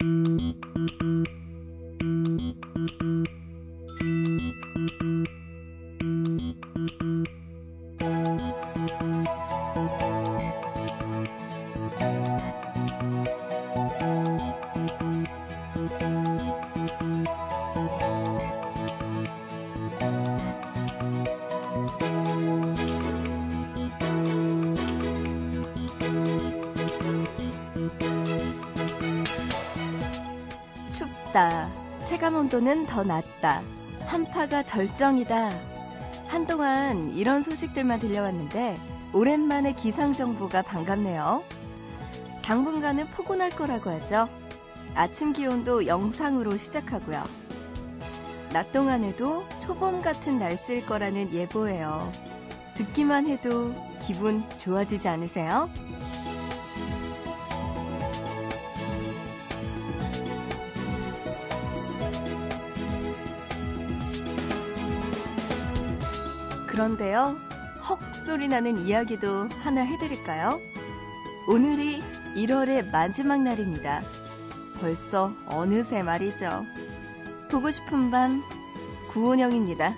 Mm-hmm. 온도는 더 낮다. 한파가 절정이다. 한동안 이런 소식들만 들려왔는데 오랜만에 기상 정보가 반갑네요. 당분간은 포근할 거라고 하죠. 아침 기온도 영상으로 시작하고요. 낮 동안에도 초봄 같은 날씨일 거라는 예보예요. 듣기만 해도 기분 좋아지지 않으세요? 그런데요, 헉 소리 나는 이야기도 하나 해드릴까요? 오늘이 1월의 마지막 날입니다. 벌써 어느새 말이죠. 보고 싶은 밤, 구은영입니다.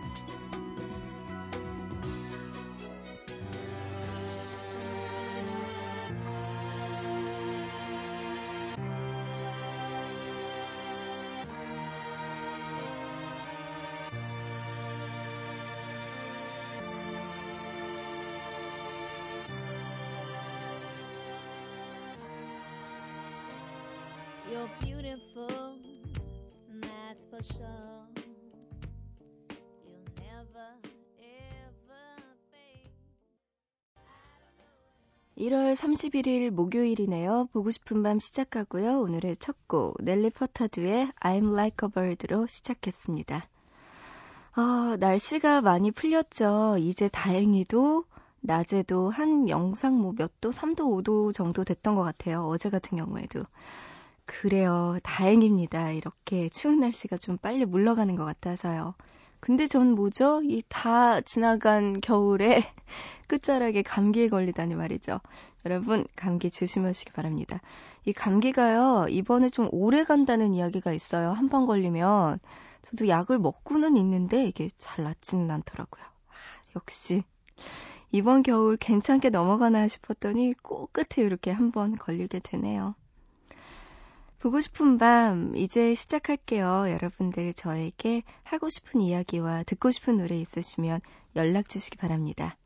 31일 목요일이네요. 보고 싶은 밤 시작하고요. 오늘의 첫 곡, 넬리 퍼타드의 I'm Like a Bird로 시작했습니다. 아, 날씨가 많이 풀렸죠. 이제 다행히도 낮에도 한 영상 뭐 몇 도, 3도, 5도 정도 됐던 것 같아요. 어제 같은 경우에도. 그래요. 다행입니다. 이렇게 추운 날씨가 좀 빨리 물러가는 것 같아서요. 근데 전 뭐죠? 이 다 지나간 겨울에 끝자락에 감기에 걸리다니 말이죠. 여러분, 감기 조심하시기 바랍니다. 이 감기가요, 이번에 좀 오래 간다는 이야기가 있어요. 한 번 걸리면. 저도 약을 먹고는 있는데 이게 잘 낫지는 않더라고요. 아, 역시. 이번 겨울 괜찮게 넘어가나 싶었더니 꼭 끝에 이렇게 한 번 걸리게 되네요. 보고 싶은 밤 이제 시작할게요. 여러분들 저에게 하고 싶은 이야기와 듣고 싶은 노래 있으시면 연락 주시기 바랍니다.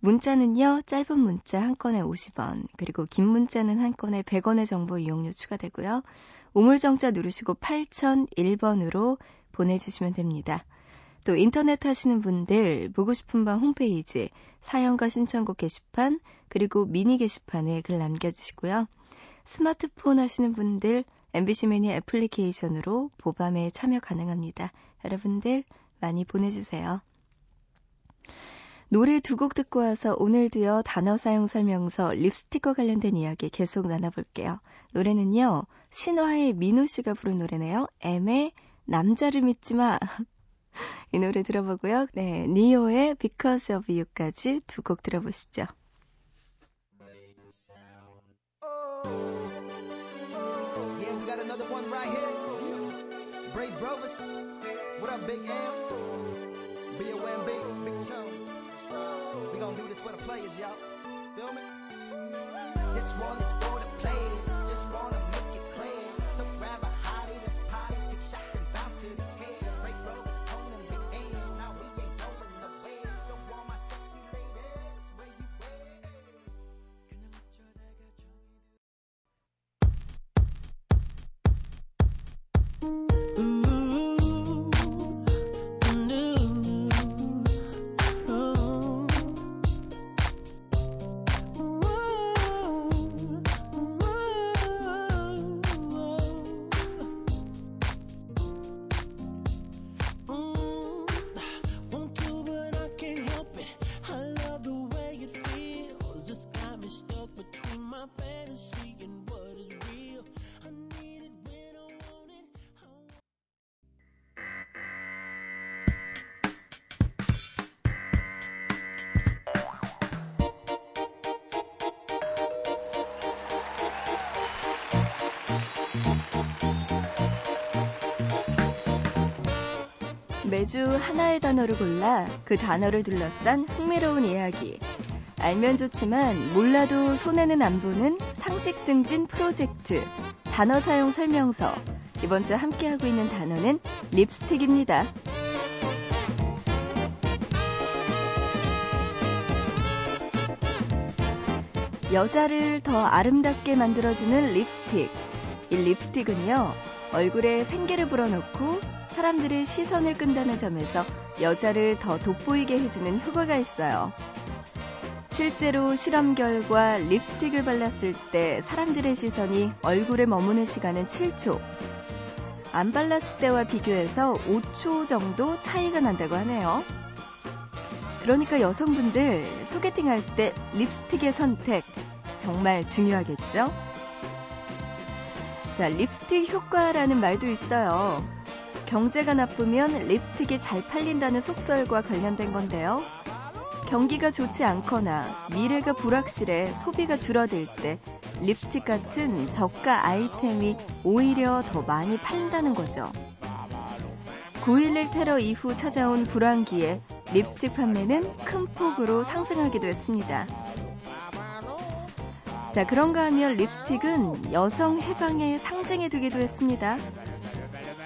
문자는요, 짧은 문자 한 건에 50원, 그리고 긴 문자는 한 건에 100원의 정보 이용료 추가되고요. 우물정자 누르시고 8001번으로 보내주시면 됩니다. 또 인터넷 하시는 분들 보고 싶은 밤 홈페이지 사연과 신청곡 게시판 그리고 미니 게시판에 글 남겨주시고요. 스마트폰 하시는 분들 MBC 미니 애플리케이션으로 보밤에 참여 가능합니다. 여러분들 많이 보내주세요. 노래 두 곡 듣고 와서 오늘도요 단어 사용 설명서 립스틱과 관련된 이야기 계속 나눠볼게요. 노래는요 신화의 민우 씨가 부른 노래네요. M의 남자를 믿지 마. 이 노래 들어보고요. 네, 니오의 Because of You까지 두 곡 들어보시죠. Gon' do this for the players, y'all. Feel me? This one is for the 매주 하나의 단어를 골라 그 단어를 둘러싼 흥미로운 이야기. 알면 좋지만 몰라도 손해는 안 보는 상식 증진 프로젝트. 단어 사용 설명서. 이번 주 함께하고 있는 단어는 립스틱입니다. 여자를 더 아름답게 만들어주는 립스틱. 이 립스틱은요, 얼굴에 생기를 불어넣고 사람들의 시선을 끈다는 점에서 여자를 더 돋보이게 해주는 효과가 있어요. 실제로 실험 결과 립스틱을 발랐을 때 사람들의 시선이 얼굴에 머무는 시간은 7초. 안 발랐을 때와 비교해서 5초 정도 차이가 난다고 하네요. 그러니까 여성분들 소개팅 할 때 립스틱의 선택 정말 중요하겠죠? 자, 립스틱 효과라는 말도 있어요. 경제가 나쁘면 립스틱이 잘 팔린다는 속설과 관련된 건데요. 경기가 좋지 않거나 미래가 불확실해 소비가 줄어들 때 립스틱 같은 저가 아이템이 오히려 더 많이 팔린다는 거죠. 9.11 테러 이후 찾아온 불황기에 립스틱 판매는 큰 폭으로 상승하기도 했습니다. 자, 그런가 하면 립스틱은 여성 해방의 상징이 되기도 했습니다.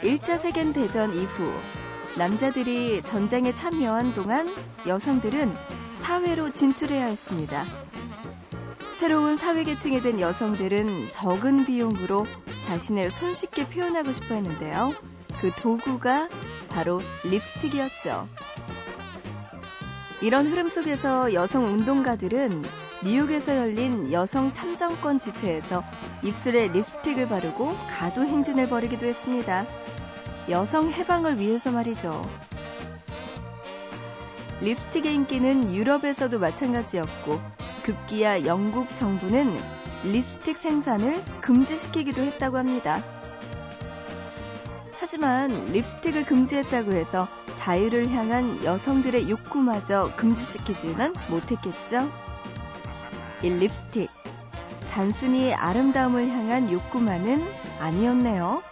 1차 세계대전 이후 남자들이 전쟁에 참여한 동안 여성들은 사회로 진출해야 했습니다. 새로운 사회계층이 된 여성들은 적은 비용으로 자신을 손쉽게 표현하고 싶어 했는데요. 그 도구가 바로 립스틱이었죠. 이런 흐름 속에서 여성 운동가들은 뉴욕에서 열린 여성 참정권 집회에서 입술에 립스틱을 바르고 가도 행진을 벌이기도 했습니다. 여성 해방을 위해서 말이죠. 립스틱의 인기는 유럽에서도 마찬가지였고 급기야 영국 정부는 립스틱 생산을 금지시키기도 했다고 합니다. 하지만 립스틱을 금지했다고 해서 자유를 향한 여성들의 욕구마저 금지시키지는 못했겠죠? 이 립스틱. 단순히 아름다움을 향한 욕구만은 아니었네요.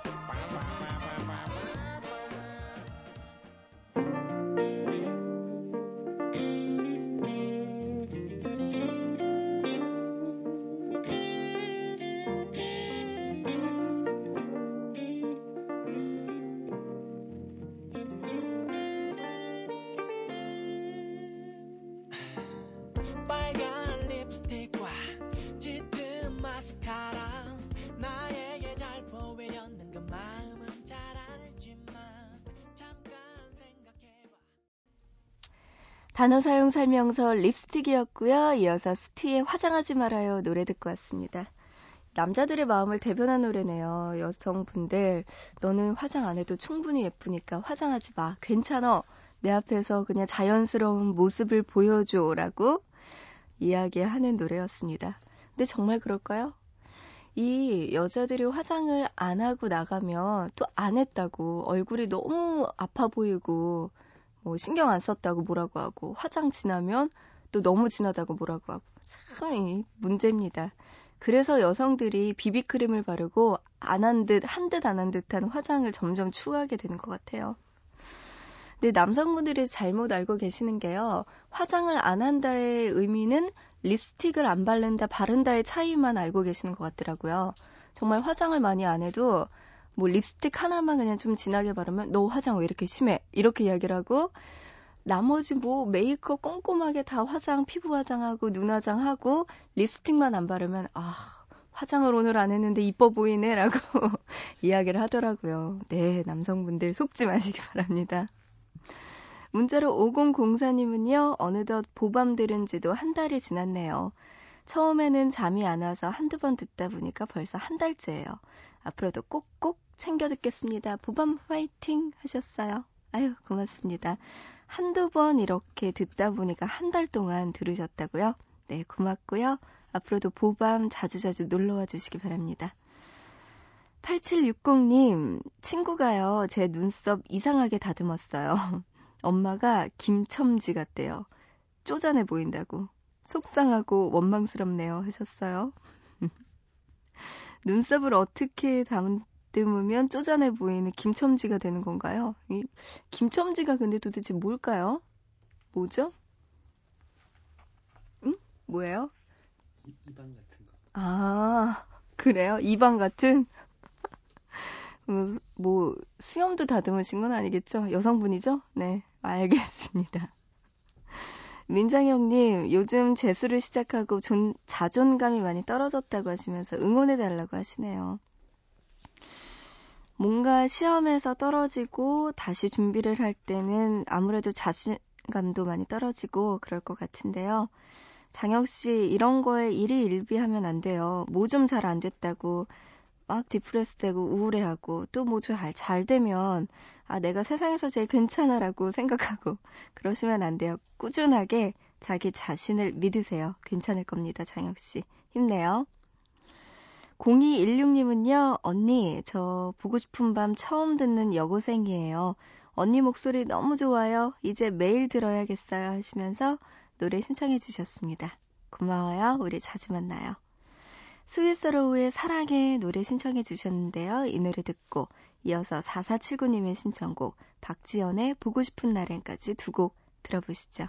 단어 사용 설명서 립스틱이었고요. 이어서 스티의 화장하지 말아요 노래 듣고 왔습니다. 남자들의 마음을 대변한 노래네요. 여성분들, 너는 화장 안 해도 충분히 예쁘니까 화장하지 마. 괜찮아. 내 앞에서 그냥 자연스러운 모습을 보여줘. 라고 이야기하는 노래였습니다. 근데 정말 그럴까요? 이 여자들이 화장을 안 하고 나가면 또 안 했다고 얼굴이 너무 아파 보이고 뭐 신경 안 썼다고 뭐라고 하고 화장 지나면 또 너무 진하다고 뭐라고 하고 참 문제입니다. 그래서 여성들이 비비크림을 바르고 안 한 듯, 한 듯 안 한 듯한 화장을 점점 추구하게 되는 것 같아요. 근데 남성분들이 잘못 알고 계시는 게요. 화장을 안 한다의 의미는 립스틱을 안 바른다, 바른다의 차이만 알고 계시는 것 같더라고요. 정말 화장을 많이 안 해도 뭐 립스틱 하나만 그냥 좀 진하게 바르면 너 화장 왜 이렇게 심해? 이렇게 이야기를 하고 나머지 뭐 메이크업 꼼꼼하게 다 화장, 피부 화장하고 눈 화장하고 립스틱만 안 바르면 아 화장을 오늘 안 했는데 이뻐 보이네라고 이야기를 하더라고요. 네, 남성분들 속지 마시기 바랍니다. 문자로 5004님은요, 어느덧 보밤 들은 지도 한 달이 지났네요. 처음에는 잠이 안 와서 한두 번 듣다 보니까 벌써 한 달째예요. 앞으로도 꼭꼭 챙겨 듣겠습니다. 보밤 화이팅 하셨어요. 아유, 고맙습니다. 한두 번 이렇게 듣다 보니까 한 달 동안 들으셨다고요? 네, 고맙고요. 앞으로도 보밤 자주자주 놀러와 주시기 바랍니다. 8760님, 친구가요, 제 눈썹 이상하게 다듬었어요. 엄마가 김첨지 같대요. 쪼잔해 보인다고. 속상하고 원망스럽네요. 하셨어요. 눈썹을 어떻게 담, 다듬으면 쪼잔해 보이는 김첨지가 되는 건가요? 이 김첨지가 근데 도대체 뭘까요? 뭐죠? 응? 뭐예요? 이방 같은 거. 아, 그래요? 이방 같은? 뭐, 뭐, 수염도 다듬으신 건 아니겠죠? 여성분이죠? 네, 알겠습니다. 민장형님, 요즘 재수를 시작하고 존, 자존감이 많이 떨어졌다고 하시면서 응원해달라고 하시네요. 뭔가 시험에서 떨어지고 다시 준비를 할 때는 아무래도 자신감도 많이 떨어지고 그럴 것 같은데요. 장혁 씨, 이런 거에 일희일비하면 안 돼요. 뭐 좀 잘 안 됐다고 막 depress 되고 우울해하고 또 뭐 잘 잘 되면 아 내가 세상에서 제일 괜찮아라고 생각하고 그러시면 안 돼요. 꾸준하게 자기 자신을 믿으세요. 괜찮을 겁니다. 장혁 씨. 힘내요. 0216님은요, 언니, 저 보고 싶은 밤 처음 듣는 여고생이에요. 언니 목소리 너무 좋아요. 이제 매일 들어야겠어요. 하시면서 노래 신청해 주셨습니다. 고마워요. 우리 자주 만나요. 스위스로우의 사랑해 노래 신청해 주셨는데요. 이 노래 듣고 이어서 4479님의 신청곡 박지연의 보고 싶은 날엔까지 두 곡 들어보시죠.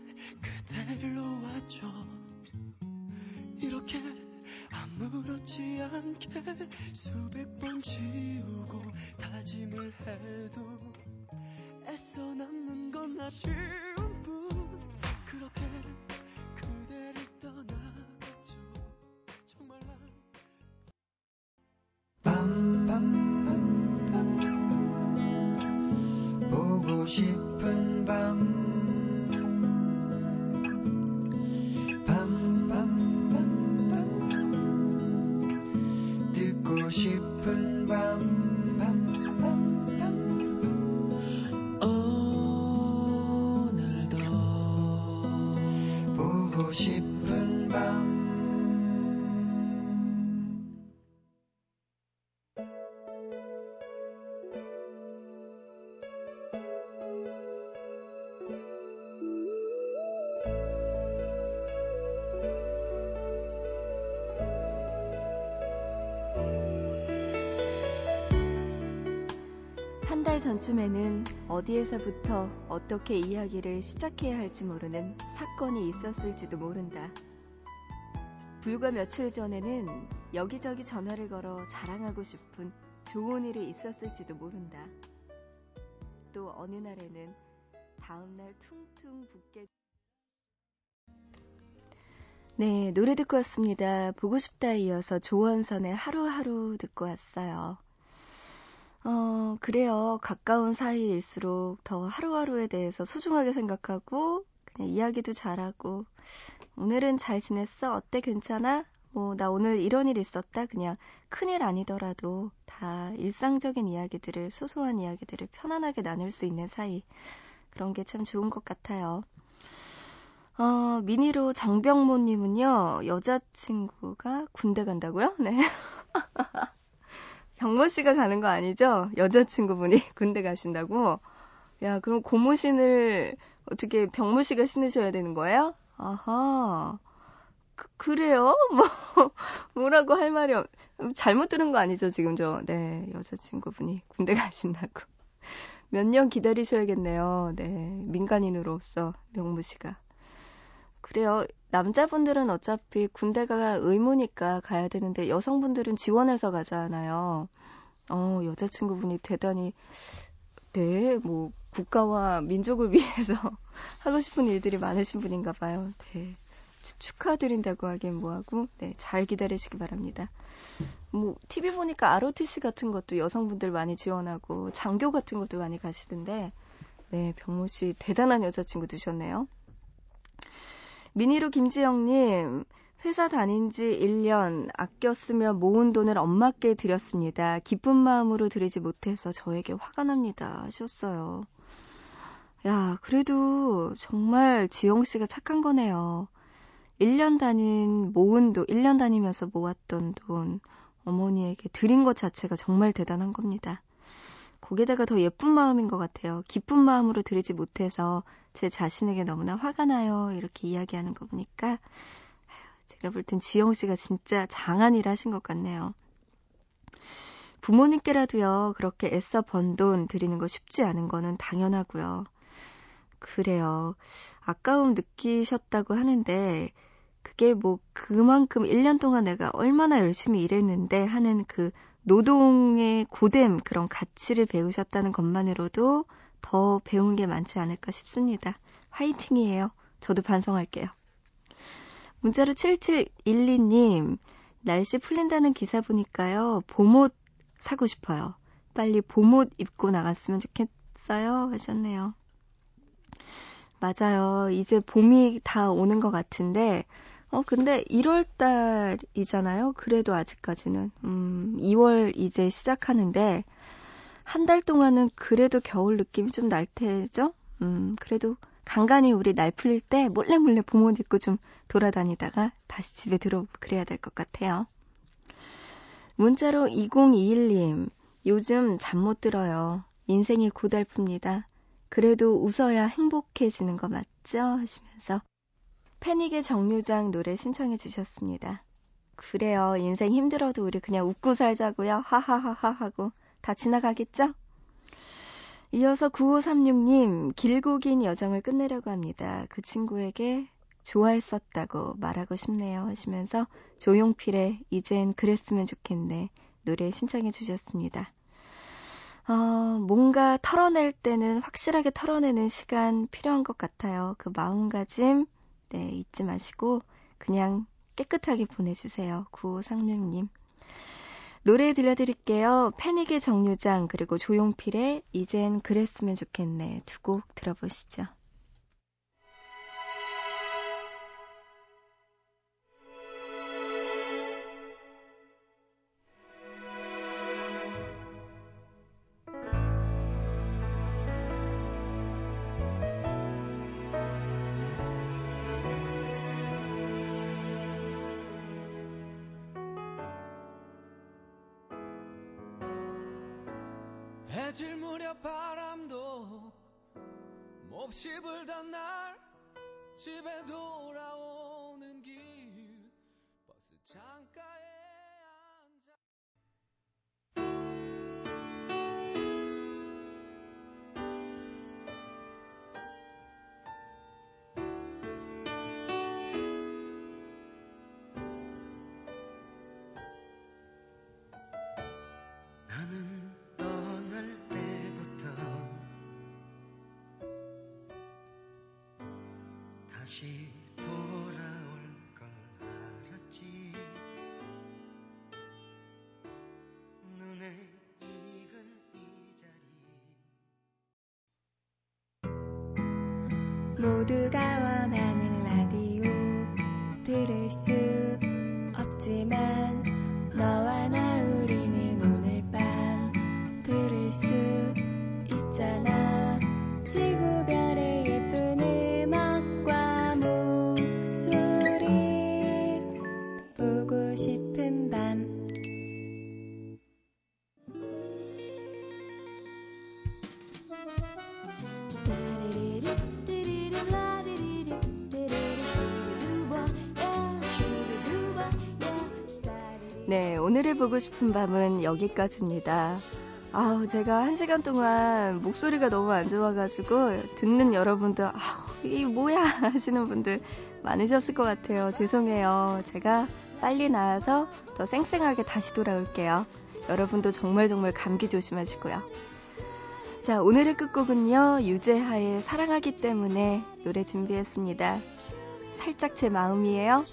이렇게 아무렇지 않게 수백 번 지우고 다짐을 해도 애써 남는 건 아쉬운 뿐. 그렇게 보 전쯤에는 어디에서부터 어떻게 이야기를 시작해야 할지 모르는 사건이 있었을지도 모른다. 불과 며칠 전에는 여기저기 전화를 걸어 자랑하고 싶은 좋은 일이 있었을지도 모른다. 또 어느 날에는 다음날 퉁퉁 붓게 네, 노래 듣고 왔습니다. 보고 싶다 이어서 조원선의 하루하루 듣고 왔어요. 어, 그래요. 가까운 사이일수록 더 하루하루에 대해서 소중하게 생각하고, 그냥 이야기도 잘하고, 오늘은 잘 지냈어? 어때? 괜찮아? 뭐, 나 오늘 이런 일 있었다? 그냥 큰일 아니더라도 다 일상적인 이야기들을, 소소한 이야기들을 편안하게 나눌 수 있는 사이. 그런 게 참 좋은 것 같아요. 어, 미니로 정병모님은요, 여자친구가 군대 간다고요? 네. 병모 씨가 가는 거 아니죠? 여자친구분이 군대 가신다고? 야, 그럼 고무신을 어떻게 병모 씨가 신으셔야 되는 거예요? 아하. 그, 래요 뭐, 뭐라고 할 말이 없, 잘못 들은 거 아니죠, 지금 저. 네, 여자친구분이 군대 가신다고. 몇 년 기다리셔야겠네요. 네, 민간인으로서 명무 씨가. 그래요. 남자분들은 어차피 군대가 의무니까 가야 되는데 여성분들은 지원해서 가잖아요. 어, 여자친구분이 대단히 네, 뭐 국가와 민족을 위해서 하고 싶은 일들이 많으신 분인가 봐요. 네. 축하드린다고 하긴 뭐하고, 네, 잘 기다리시기 바랍니다. 뭐, TV 보니까 ROTC 같은 것도 여성분들 많이 지원하고, 장교 같은 것도 많이 가시던데, 네, 병모 씨 대단한 여자친구 두셨네요. 미니로 김지영님, 회사 다닌 지 1년 아껴 쓰며 모은 돈을 엄마께 드렸습니다. 기쁜 마음으로 드리지 못해서 저에게 화가 납니다. 하셨어요. 야, 그래도 정말 지영 씨가 착한 거네요. 1년 다닌 모은 돈, 1년 다니면서 모았던 돈 어머니에게 드린 것 자체가 정말 대단한 겁니다. 거기다가 더 예쁜 마음인 것 같아요. 기쁜 마음으로 드리지 못해서 제 자신에게 너무나 화가 나요. 이렇게 이야기하는 거 보니까 제가 볼 땐 지영 씨가 진짜 장한 일 하신 것 같네요. 부모님께라도요, 그렇게 애써 번 돈 드리는 거 쉽지 않은 거는 당연하고요. 그래요. 아까움 느끼셨다고 하는데, 그게 뭐 그만큼 1년 동안 내가 얼마나 열심히 일했는데 하는 그 노동의 고됨, 그런 가치를 배우셨다는 것만으로도 더 배운 게 많지 않을까 싶습니다. 화이팅이에요. 저도 반성할게요. 문자로 7712님, 날씨 풀린다는 기사 보니까요, 봄옷 사고 싶어요. 빨리 봄옷 입고 나갔으면 좋겠어요. 하셨네요. 맞아요. 이제 봄이 다 오는 것 같은데, 어, 근데 1월 달이잖아요. 그래도 아직까지는. 음, 2월 이제 시작하는데, 한 달 동안은 그래도 겨울 느낌이 좀 날 테죠? 음, 그래도 간간히 우리 날 풀릴 때 몰래 몰래 봄옷 입고 좀 돌아다니다가 다시 집에 들어 그래야 될 것 같아요. 문자로 2021님, 요즘 잠 못 들어요. 인생이 고달픕니다. 그래도 웃어야 행복해지는 거 맞죠? 하시면서 패닉의 정류장 노래 신청해 주셨습니다. 그래요. 인생 힘들어도 우리 그냥 웃고 살자고요. 하하하하 하고 다 지나가겠죠? 이어서 9536님, 길고 긴 여정을 끝내려고 합니다. 그 친구에게 좋아했었다고 말하고 싶네요 하시면서 조용필의 이젠 그랬으면 좋겠네 노래 신청해 주셨습니다. 어, 뭔가 털어낼 때는 확실하게 털어내는 시간 필요한 것 같아요. 그 마음가짐 네, 잊지 마시고 그냥 깨끗하게 보내주세요. 9536님. 노래 들려드릴게요. 패닉의 정류장 그리고 조용필의 이젠 그랬으면 좋겠네 두 곡 들어보시죠. 해질 무렵 바람도 몹시 불던 날 집에 돌아 다시 돌아올 걸 알았지. 눈에 익은 이 자리. 모두가 원하는 라디오 들을 수 없지만 너와 나 우리는 오늘 밤 들을 수 있잖아 네, 오늘을 보고 싶은 밤은 여기까지입니다. 아우, 제가 한 시간 동안 목소리가 너무 안 좋아가지고, 듣는 여러분들, 아우, 이 뭐야! 하시는 분들 많으셨을 것 같아요. 죄송해요. 제가 빨리 나와서 더 쌩쌩하게 다시 돌아올게요. 여러분도 정말 정말 감기 조심하시고요. 자, 오늘의 끝곡은요, 유재하의 사랑하기 때문에 노래 준비했습니다. 살짝 제 마음이에요.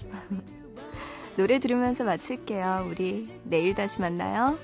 노래 들으면서 마칠게요. 우리 내일 다시 만나요.